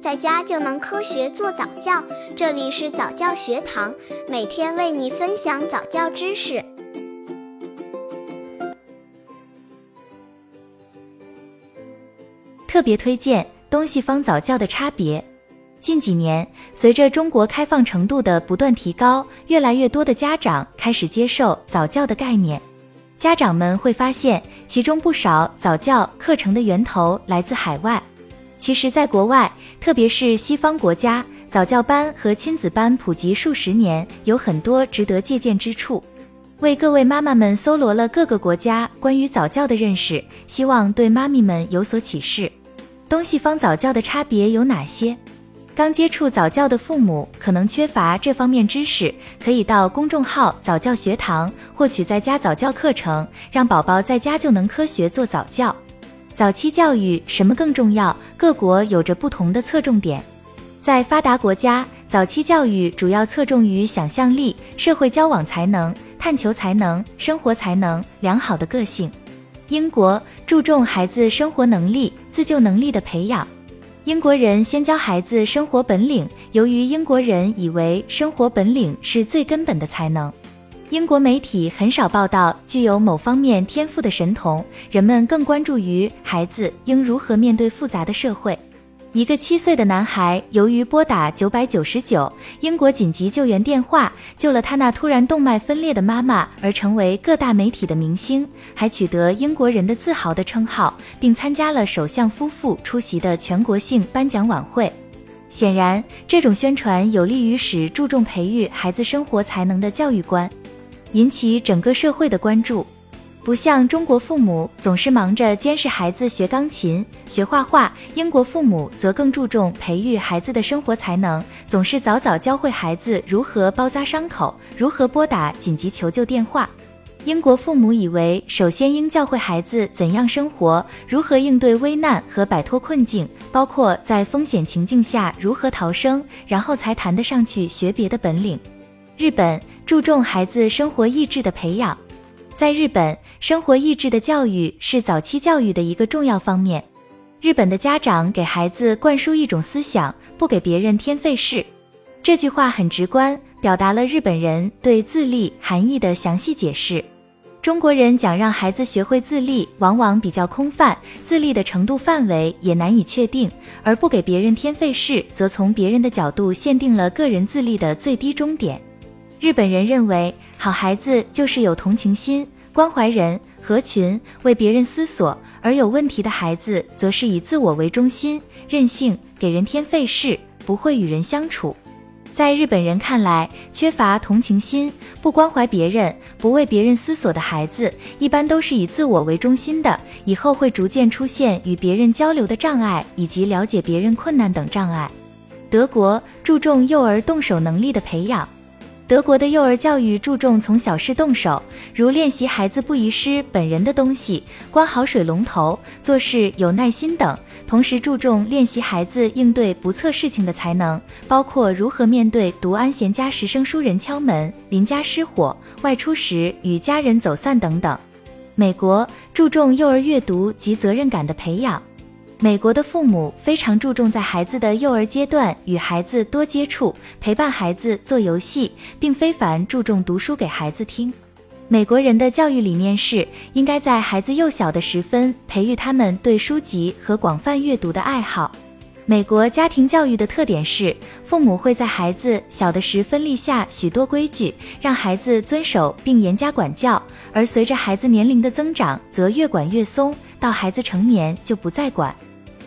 在家就能科学做早教。这里是早教学堂，每天为你分享早教知识。特别推荐东西方早教的差别。近几年，随着中国开放程度的不断提高，越来越多的家长开始接受早教的概念。家长们会发现，其中不少早教课程的源头来自海外。其实，在国外，特别是西方国家，早教班和亲子班普及数十年，有很多值得借鉴之处。为各位妈妈们搜罗了各个国家关于早教的认识，希望对妈咪们有所启示。东西方早教的差别有哪些？刚接触早教的父母可能缺乏这方面知识，可以到公众号早教学堂获取在家早教课程，让宝宝在家就能科学做早教。早期教育什么更重要？各国有着不同的侧重点。在发达国家，早期教育主要侧重于想象力、社会交往才能、探求才能、生活才能、良好的个性。英国注重孩子生活能力、自救能力的培养。英国人先教孩子生活本领，由于英国人以为生活本领是最根本的才能，英国媒体很少报道具有某方面天赋的神童，人们更关注于孩子应如何面对复杂的社会。一个七岁的男孩由于拨打九百九十九英国紧急救援电话，救了他那突然动脉分裂的妈妈，而成为各大媒体的明星，还取得英国人的自豪的称号，并参加了首相夫妇出席的全国性颁奖晚会。显然，这种宣传有利于使注重培育孩子生活才能的教育观引起整个社会的关注。不像中国父母总是忙着监视孩子学钢琴、学画画，英国父母则更注重培育孩子的生活才能，总是早早教会孩子如何包扎伤口，如何拨打紧急求救电话。英国父母以为，首先应教会孩子怎样生活，如何应对危难和摆脱困境，包括在风险情境下如何逃生，然后才谈得上去学别的本领。日本注重孩子生活意志的培养。在日本，生活意志的教育是早期教育的一个重要方面。日本的家长给孩子灌输一种思想：不给别人添费事。这句话很直观，表达了日本人对自立含义的详细解释。中国人讲让孩子学会自立，往往比较空泛，自立的程度范围也难以确定；而不给别人添费事，则从别人的角度限定了个人自立的最低终点。日本人认为，好孩子就是有同情心、关怀人、合群、为别人思索；而有问题的孩子，则是以自我为中心、任性、给人添费事，不会与人相处。在日本人看来，缺乏同情心、不关怀别人、不为别人思索的孩子，一般都是以自我为中心的，以后会逐渐出现与别人交流的障碍，以及了解别人困难等障碍。德国注重幼儿动手能力的培养。德国的幼儿教育注重从小事动手，如练习孩子不遗失本人的东西、关好水龙头、做事有耐心等。同时注重练习孩子应对不测事情的才能，包括如何面对读安闲家时生疏人敲门、邻家失火、外出时与家人走散等等。美国注重幼儿阅读及责任感的培养。美国的父母非常注重在孩子的幼儿阶段与孩子多接触，陪伴孩子做游戏，并非凡注重读书给孩子听。美国人的教育理念是，应该在孩子幼小的时分培育他们对书籍和广泛阅读的爱好。美国家庭教育的特点是，父母会在孩子小的时分立下许多规矩，让孩子遵守并严加管教，而随着孩子年龄的增长，则越管越松，到孩子成年就不再管。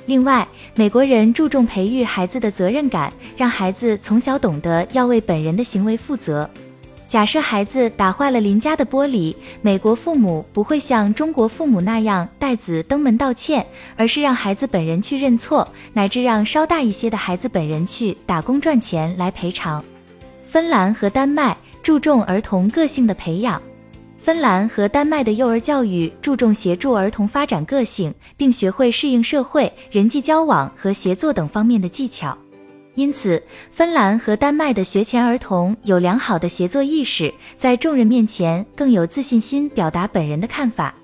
另外，美国人注重培育孩子的责任感，让孩子从小懂得要为本人的行为负责。假设孩子打坏了邻家的玻璃，美国父母不会像中国父母那样带子登门道歉，而是让孩子本人去认错，乃至让稍大一些的孩子本人去打工赚钱来赔偿。芬兰和丹麦注重儿童个性的培养。芬兰和丹麦的幼儿教育注重协助儿童发展个性，并学会适应社会、人际交往和协作等方面的技巧。因此，芬兰和丹麦的学前儿童有良好的协作意识，在众人面前更有自信心表达本人的看法。